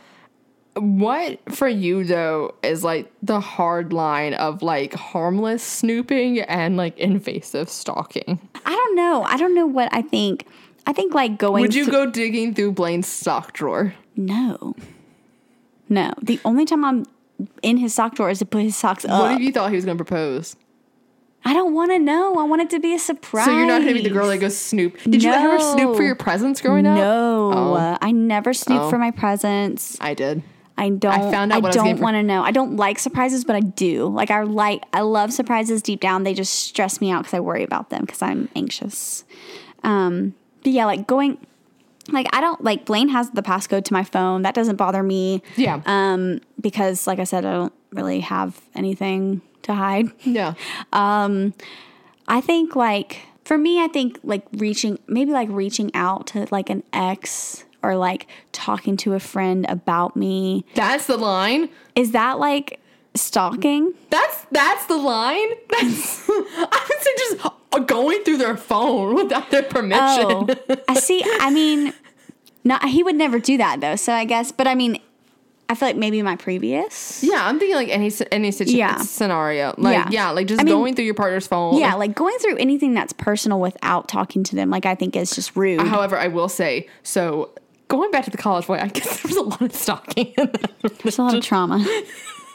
What for you though is like the hard line of like harmless snooping and like invasive stalking? I don't know. I don't know what I think. I think like going Would you go digging through Blaine's sock drawer? No. No. The only time I'm in his sock drawer is to put his socks up. What if you thought he was going to propose? I don't want to know. I want it to be a surprise. So you're not going to be the girl that goes snoop. Did you ever snoop for your presents growing up? No, Oh. I never snoop Oh. for my presents. I did. I don't. I, found out I don't want to know. I don't like surprises, but I do. Like I like. I love surprises deep down. They just stress me out because I worry about them because I'm anxious. Um, but yeah, like going. Like I don't like Blaine has the passcode to my phone. That doesn't bother me. Yeah. Um, because like I said, I don't really have anything to hide. yeah. <laughs> Um, I think like for me, I think like reaching maybe like reaching out to like an ex or like talking to a friend about me. That's the line. Is that like stalking? That's that's the line. That's <laughs> I would say just going through their phone <laughs> without their permission. Oh, I see. I <laughs> mean, not he would never do that though. So I guess, but I mean, I feel like maybe my previous. Yeah, I'm thinking like any any situation Yeah. scenario. Like yeah, Yeah. like just I mean- going through your partner's phone. Yeah, like going through anything that's personal without talking to them, like I think is just rude. However, I will say so. Going back to the college boy, I guess <laughs> there was a lot of stalking. There's a lot of trauma.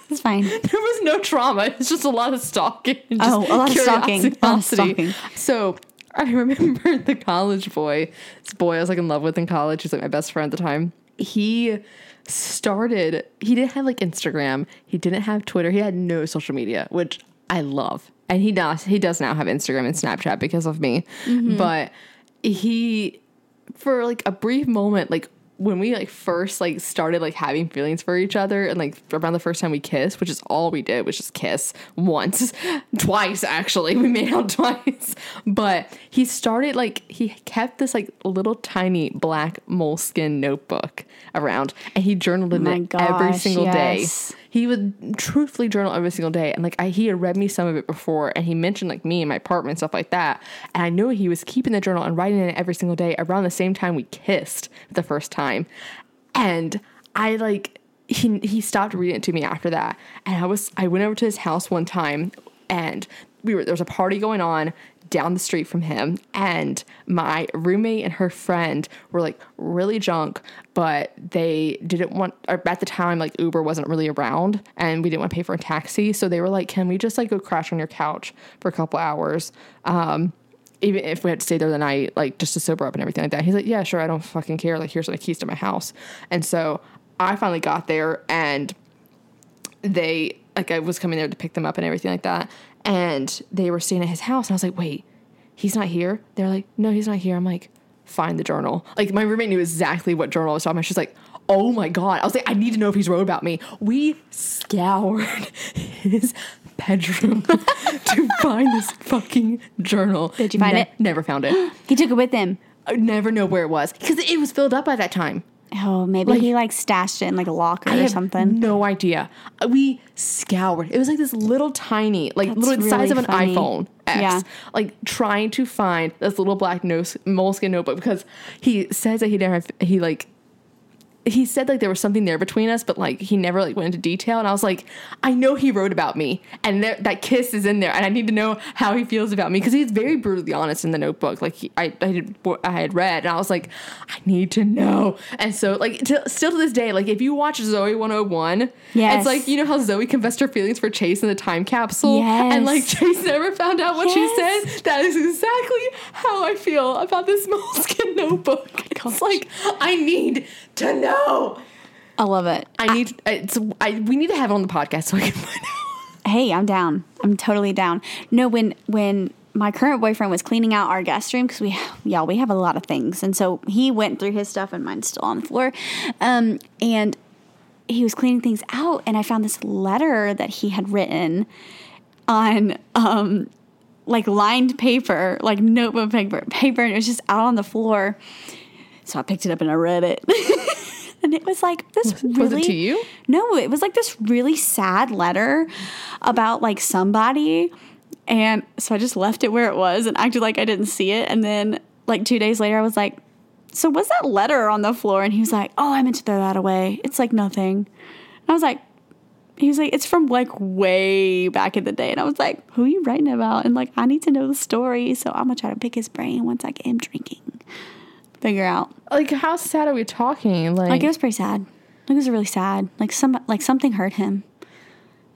It's fine. <laughs> there was no trauma. It's just a lot of stalking. Oh, a lot of stalking. A lot of stalking. So I remember <laughs> the college boy, this boy I was like in love with in college. He's like my best friend at the time. He started. He didn't have like Instagram. He didn't have Twitter. He had no social media, which I love. And he does. He does now have Instagram and Snapchat because of me. Mm-hmm. But he for like a brief moment, like when we like first like started like having feelings for each other and like around the first time we kissed, which is all we did was just kiss once, <laughs> twice actually. We made out <laughs> twice. But he started like he kept this like little tiny black moleskin notebook around and he journaled in my it every single yes. day. He would truthfully journal every single day. And like I, he had read me some of it before and he mentioned like me and my apartment and stuff like that. And I knew he was keeping the journal and writing in it every single day around the same time we kissed the first time. And I like he he stopped reading it to me after that. And I was I went over to his house one time and we were there was a party going on down the street from him and my roommate and her friend were like really drunk but they didn't want or at the time like uber wasn't really around and we didn't want to pay for a taxi so they were like can we just like go crash on your couch for a couple hours um even if we had to stay there the night, like just to sober up and everything like that. He's like, yeah, sure, I don't fucking care. Like, here's my keys to my house. And so I finally got there and they, like, I was coming there to pick them up and everything like that. And they were staying at his house. And I was like, wait, he's not here? They're like, no, he's not here. I'm like, find the journal. Like, my roommate knew exactly what journal I was talking about. She's like, oh my God. I was like, I need to know if he's wrote about me. We scoured <laughs> his bedroom <laughs> to find this fucking journal. Did you find it? Never found it. <gasps> he took it with him. I never know where it was because it was filled up by that time. Oh, maybe Like- he like stashed it in like a locker I or have something. No idea. Uh, We scoured. It was like this little tiny, like That's little the size of an funny. iPhone X. Yeah. Like trying to find this little black nose, moleskin notebook because he says that he never he like he said like there was something there between us, but like he never like went into detail. And I was like, I know he wrote about me, and there, that kiss is in there, and I need to know how he feels about me because he's very brutally honest in the notebook. Like he, I, I, did, what I had read, and I was like, I need to know. And so like to, still to this day, like if you watch Zoey 101, Yes. it's like you know how Zoey confessed her feelings for Chase in the time capsule, and like Chase never found out what she said. That is exactly how I feel about this moleskin <laughs> notebook. Oh it's like I need to know. I love it. I need. It's. I. We need to have it on the podcast so I can find out. Hey, I'm down. I'm totally down. No, when when my current boyfriend was cleaning out our guest room because we y'all we have a lot of things, and so he went through his stuff and mine's still on the floor, um, and he was cleaning things out, and I found this letter that he had written on um like lined paper, like notebook paper, paper, and it was just out on the floor. So I picked it up and I read it. <laughs> and it was like this really Was it to you? No, it was like this really sad letter about like somebody. And so I just left it where it was and acted like I didn't see it. And then like two days later I was like, So was that letter on the floor? And he was like, Oh, I meant to throw that away. It's like nothing. And I was like, he was like, it's from like way back in the day. And I was like, who are you writing about? And like, I need to know the story. So I'm going to try to pick his brain once I get him drinking. Figure out. Like, how sad are we talking? Like, Like, it was pretty sad. Like, It was really sad. Like some like something hurt him.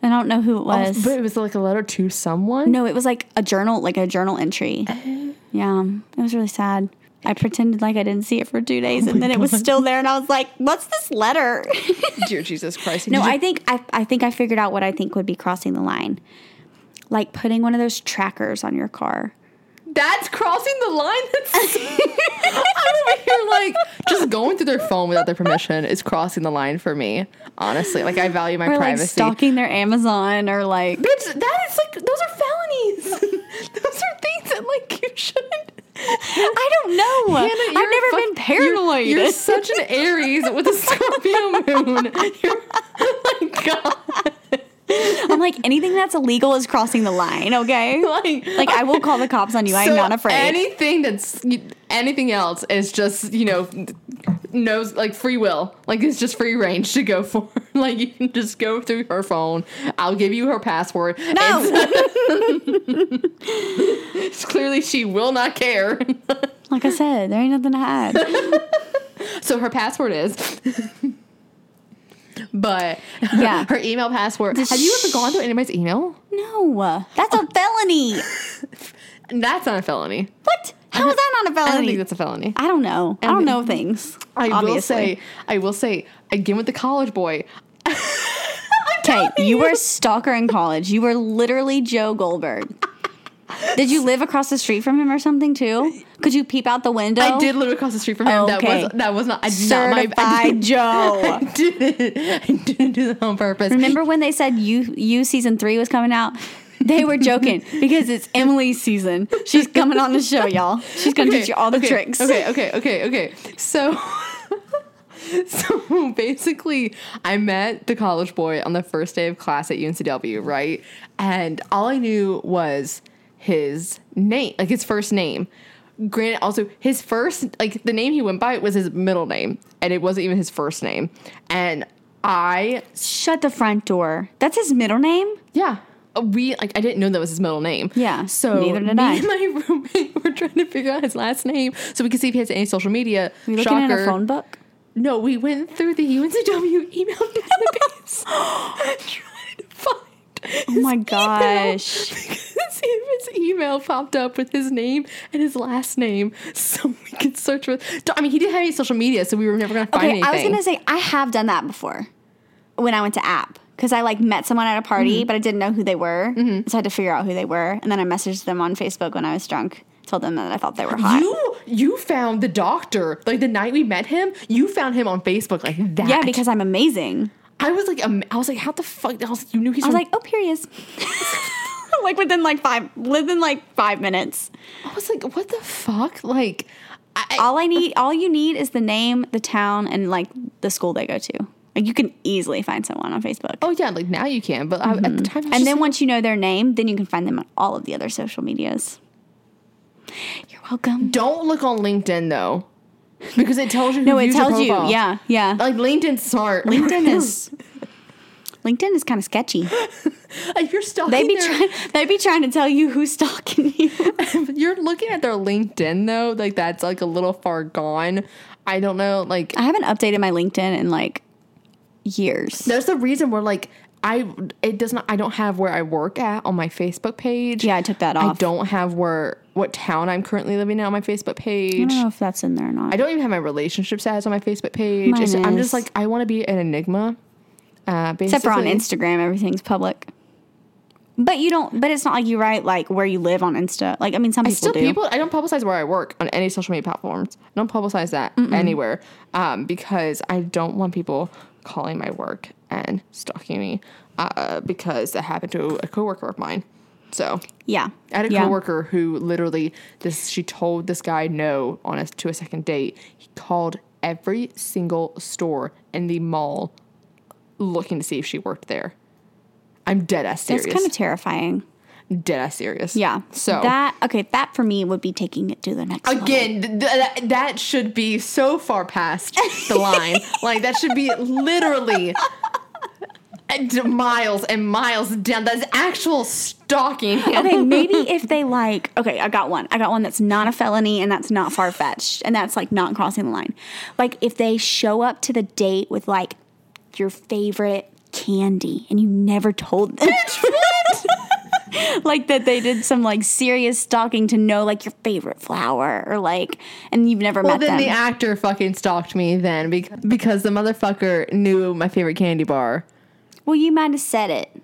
I don't know who it oh, was. But it was like a letter to someone. no, it was like a journal, like a journal entry. Eh. Yeah, it was really sad. I pretended like I didn't see it for two days, oh and then it was still there, and I was like, "What's this letter?" <laughs> Dear Jesus Christ. no, you- I think I, I think I figured out what I think would be crossing the line, like putting one of those trackers on your car. That's crossing the line. <laughs> That's I'm over here like just going through their phone without their permission is crossing the line for me. Honestly, like I value my Or like privacy. stalking their Amazon, or like Bitch, that is like those are felonies. <laughs> those are things that like you shouldn't. I don't know. Hannah, I've never fuck- been paranoid. You're, you're such an Aries with a <laughs> Scorpio moon. You're, oh my god. I'm like anything that's illegal is crossing the line. Okay, <laughs> Like, like I will call the cops on you. I'm not afraid. Anything that's anything else is just you know knows like free will. Like it's just free range to go <laughs> for. Like you can just go through her phone. I'll give you her password. no, <laughs> It's clearly she will not care. like I said, there ain't nothing to hide. so her password is. But Yeah. <laughs> her email password. Have you ever gone through anybody's email? No, that's a felony. <laughs> That's not a felony. What? How is that not a I don't felony? think that's a felony. I don't know. I don't know things. I will say, I will say again with the college boy. <laughs> Okay, you were a stalker in college. You were literally Joe Goldberg. Did you live across the street from him or something too? Could you peep out the window? I did live across the street from him. Okay. That was that was not I did not my I Joe. <laughs> I didn't, <laughs> I didn't do that on purpose. Remember when they said you you season three was coming out? They were joking <laughs> because it's Emily's season. She's coming on the show, y'all. She's gonna teach you all the okay, tricks. Okay, okay, okay, okay. So So basically, I met the college boy on the first day of class at UNCW, right? And all I knew was his name, like his first name. Granted, also his first, like the name he went by was his middle name, and it wasn't even his first name. And I, Shut the front door. That's his middle name? yeah, uh, we like I didn't know that was his middle name. Yeah, So neither did me I. and my <laughs> roommate were trying to figure out his last name so we could see if he has any social media. Are you looking Shocker. at a phone book? No, we went through the UNCW <laughs> email <laughs> database trying to find. Oh my gosh. See if his email popped up with his name and his last name, <laughs> so we could search with. I mean, he didn't have any social media, so we were never gonna find Okay, anything. I was gonna say I have done that before when I went to app because I like met someone at a party, Mm-hmm. but I didn't know who they were, so I had to figure out who they were, and then I messaged them on Facebook when I was drunk, told them that I thought they were hot. You you found the doctor like the night we met him. You found him on Facebook like that. yeah, because I'm amazing. I was like, um, I was like, how the fuck? I was like, you knew he's. I was from- like, oh, here he is. <laughs> <laughs> like within like five, within like five minutes. I was like, what the fuck? Like, I, All I need, all you need is the name, the town, and like the school they go to. Like you can easily find someone on Facebook. oh yeah, like now you can, but I, at the time, Mm-hmm. and just then like, once you know their name, then you can find them on all of the other social medias. You're welcome. don't look on LinkedIn though, because it tells you. <laughs> Who No, it tells you. Yeah, yeah. Like LinkedIn's smart. <laughs> LinkedIn is LinkedIn is kind of sketchy. if <laughs> you're stalking, They be their- trying. They be trying to tell you who's stalking you. <laughs> you're looking at their LinkedIn though. Like that's like a little far gone. I don't know. Like I haven't updated my LinkedIn in like years. there's the reason where like I it does not I don't have where I work at on my Facebook page. Yeah, I took that off. I don't have where what town I'm currently living in on my Facebook page. I don't know if that's in there or not. I don't even have my relationship status on my Facebook page. I'm just like I want to be an enigma. Uh, Except for on. Instagram, everything's public. But you don't. But it's not like you write like where you live on Insta. Like I mean, some people Still, do. people. I don't publicize where I work on any social media platforms. I don't publicize that anywhere um, because I don't want people calling my work and stalking me uh, because that happened to a coworker of mine. So yeah, I had a yeah. coworker who literally this she told this guy no on a to a second date. He called every single store in the mall looking to see if she worked there. I'm dead ass serious. That's kind of terrifying. dead ass serious. Yeah. So that okay, that for me would be taking it to the next level. Again, th- th- that should be so far past the <laughs> line. like that should be literally miles and miles down. That's actual stalking. okay, maybe <laughs> if they like, okay, I got one. I got one that's not a felony and that's not far fetched and that's like not crossing the line. Like if they show up to the date with like your favorite candy and you never told them. <laughs> like that they did some like serious stalking to know like your favorite flower or like and you've never Well, met then them. the actor fucking stalked me then because, because the motherfucker knew my favorite candy bar. well, you might have said it.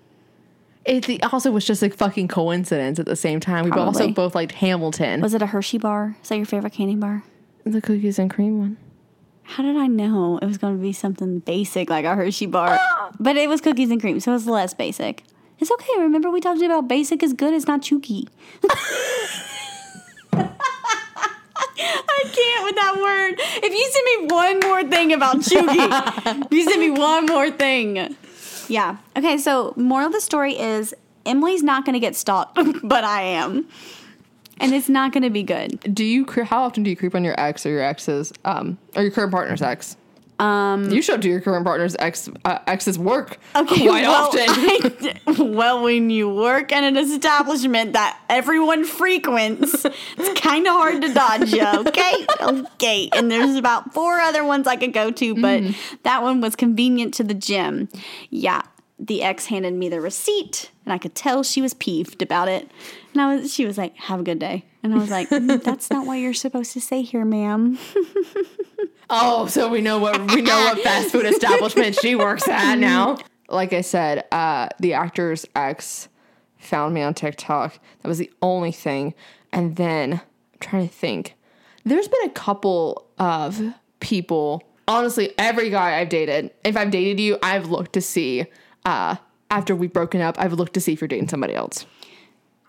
It also was just like fucking coincidence at the same time. We also both liked Hamilton, Was it a Hershey bar? Is that your favorite candy bar? the cookies and cream one. How did I know it was going to be something basic like a Hershey bar? Ah! but it was cookies and cream, so it was less basic. It's okay. Remember, we talked about basic is good. It's not chooky. <laughs> I can't with that word. If you send me one more thing about chooky, <laughs> you send me one more thing. Yeah. Okay. So, moral of the story is Emily's not going to get stalked, <laughs> but I am, and it's not going to be good. Do you cre- how often do you creep on your ex or your ex's um or your current partner's ex? Um, You should do your current partner's ex uh, ex's work <laughs> Okay, quite well, often. <laughs> I- well, when you work at an establishment that everyone frequents, it's kind of hard to dodge you. <laughs> Okay, okay. And there's about four other ones I could go to, but Mm-hmm. that one was convenient to the gym. Yeah, the ex handed me the receipt, and I could tell she was peeved about it. And I was, she was like, "Have a good day," and I was like, "Mm, <laughs> "That's not what you're supposed to say here, ma'am." <laughs> Oh, so we know what we know what fast food establishment she works at now. <laughs> Like I said, uh, the actor's ex found me on TikTok. That was the only thing. And then I'm trying to think. There's been a couple of people. Honestly, every guy I've dated, if I've dated you, I've looked to see uh, after we've broken up, I've looked to see if you're dating somebody else.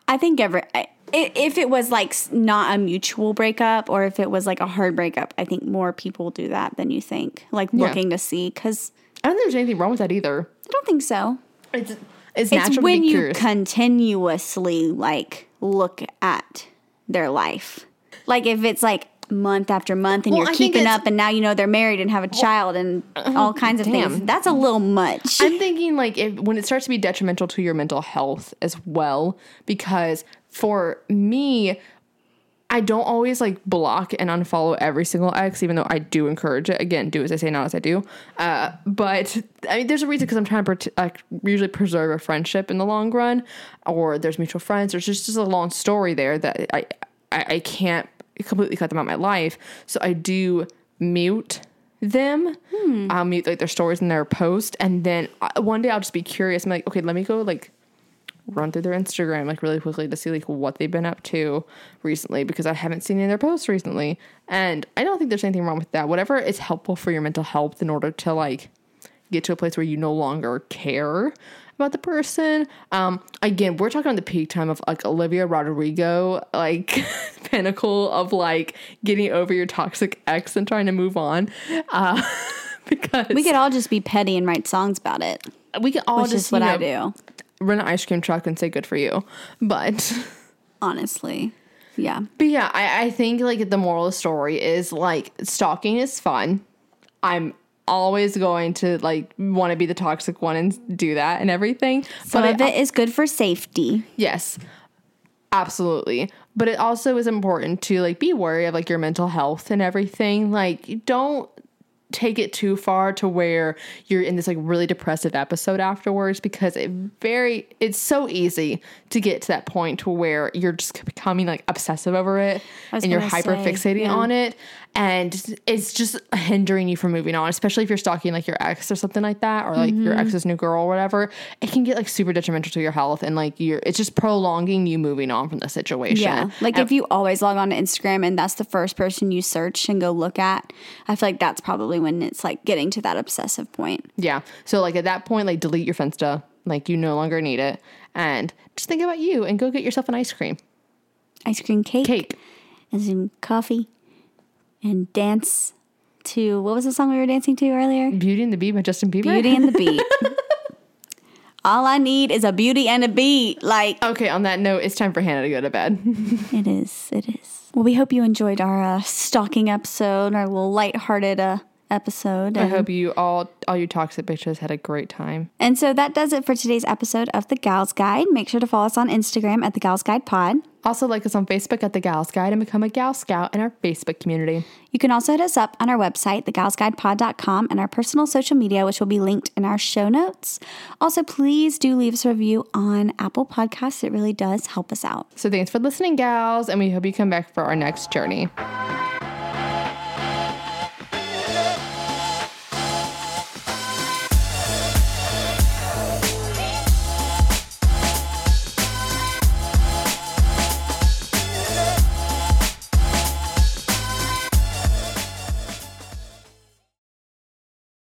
I think every I- if it was like not a mutual breakup or if it was like a hard breakup, I think more people do that than you think. Like looking to see because I don't think there's anything wrong with that either. I don't think so. It's it's, It's natural when you curious. continuously like look at their life. Like if it's like month after month and Well, you're I keeping up and now you know they're married and have a child and all kinds of things. That's a little much. I'm thinking like if when it starts to be detrimental to your mental health as well, because for me, I don't always like block and unfollow every single ex, even though I do encourage it. Again, do as I say, not as I do. Uh, but I mean, there's a reason because I'm trying to pret- like, usually preserve a friendship in the long run, or there's mutual friends. There's just, just a long story there that I, I I can't completely cut them out of my life. So I do mute them. I'll mute like their stories and their post, and then uh, one day I'll just be curious. I'm like, okay, let me go like run through their Instagram like really quickly to see like what they've been up to recently because I haven't seen any of their posts recently. And I don't think there's anything wrong with that. Whatever is helpful for your mental health in order to like get to a place where you no longer care about the person. Um again, we're talking on the peak time of like Olivia Rodrigo, like <laughs> pinnacle of like getting over your toxic ex and trying to move on. Uh <laughs> because we could all just be petty and write songs about it, we can all just what you I do. run an ice cream truck and say good for you. But Honestly, yeah. But yeah, I, I think like the moral of the story is like stalking is fun. I'm always going to like want to be the toxic one and do that and everything. Some but of it is good for safety. yes, absolutely. But it also is important to like be wary of like your mental health and everything. Like don't take it too far to where you're in this like really depressive episode afterwards because it very it's so easy to get to that point to where you're just becoming like obsessive over it and you're hyper fixating yeah. on it and it's just hindering you from moving on especially if you're stalking like your ex or something like that or like Mm-hmm. your ex's new girl or whatever it can get like super detrimental to your health and like you're it's just prolonging you moving on from the situation Yeah. Like if you always log on to Instagram and that's the first person you search and go look at, I feel like that's probably when it's like getting to that obsessive point. Yeah. So like at that point, like delete your Finsta. Like you no longer need it. And just think about you and go get yourself an ice cream. Ice cream cake, Cake. and some coffee and dance to what was the song we were dancing to earlier? Beauty and the Beat by Justin Bieber. Beauty and the <laughs> Beat. All I need is a beauty and a beat. Like Okay, on that note, it's time for Hannah to go to bed. <laughs> it is, it is. Well, we hope you enjoyed our uh, stalking episode, our little lighthearted uh, episode. I hope you all all you toxic bitches had a great time. And so that does it for today's episode of The Gals Guide. Make sure to follow us on Instagram at The Gals Guide Pod. Also, like us on Facebook at The Gals Guide and become a Gal Scout in our Facebook community. You can also hit us up on our website, thegalsguidepod.com, and our personal social media, which will be linked in our show notes. Also, please do leave us a review on Apple Podcasts. It really does help us out. So, thanks for listening, gals, and we hope you come back for our next journey.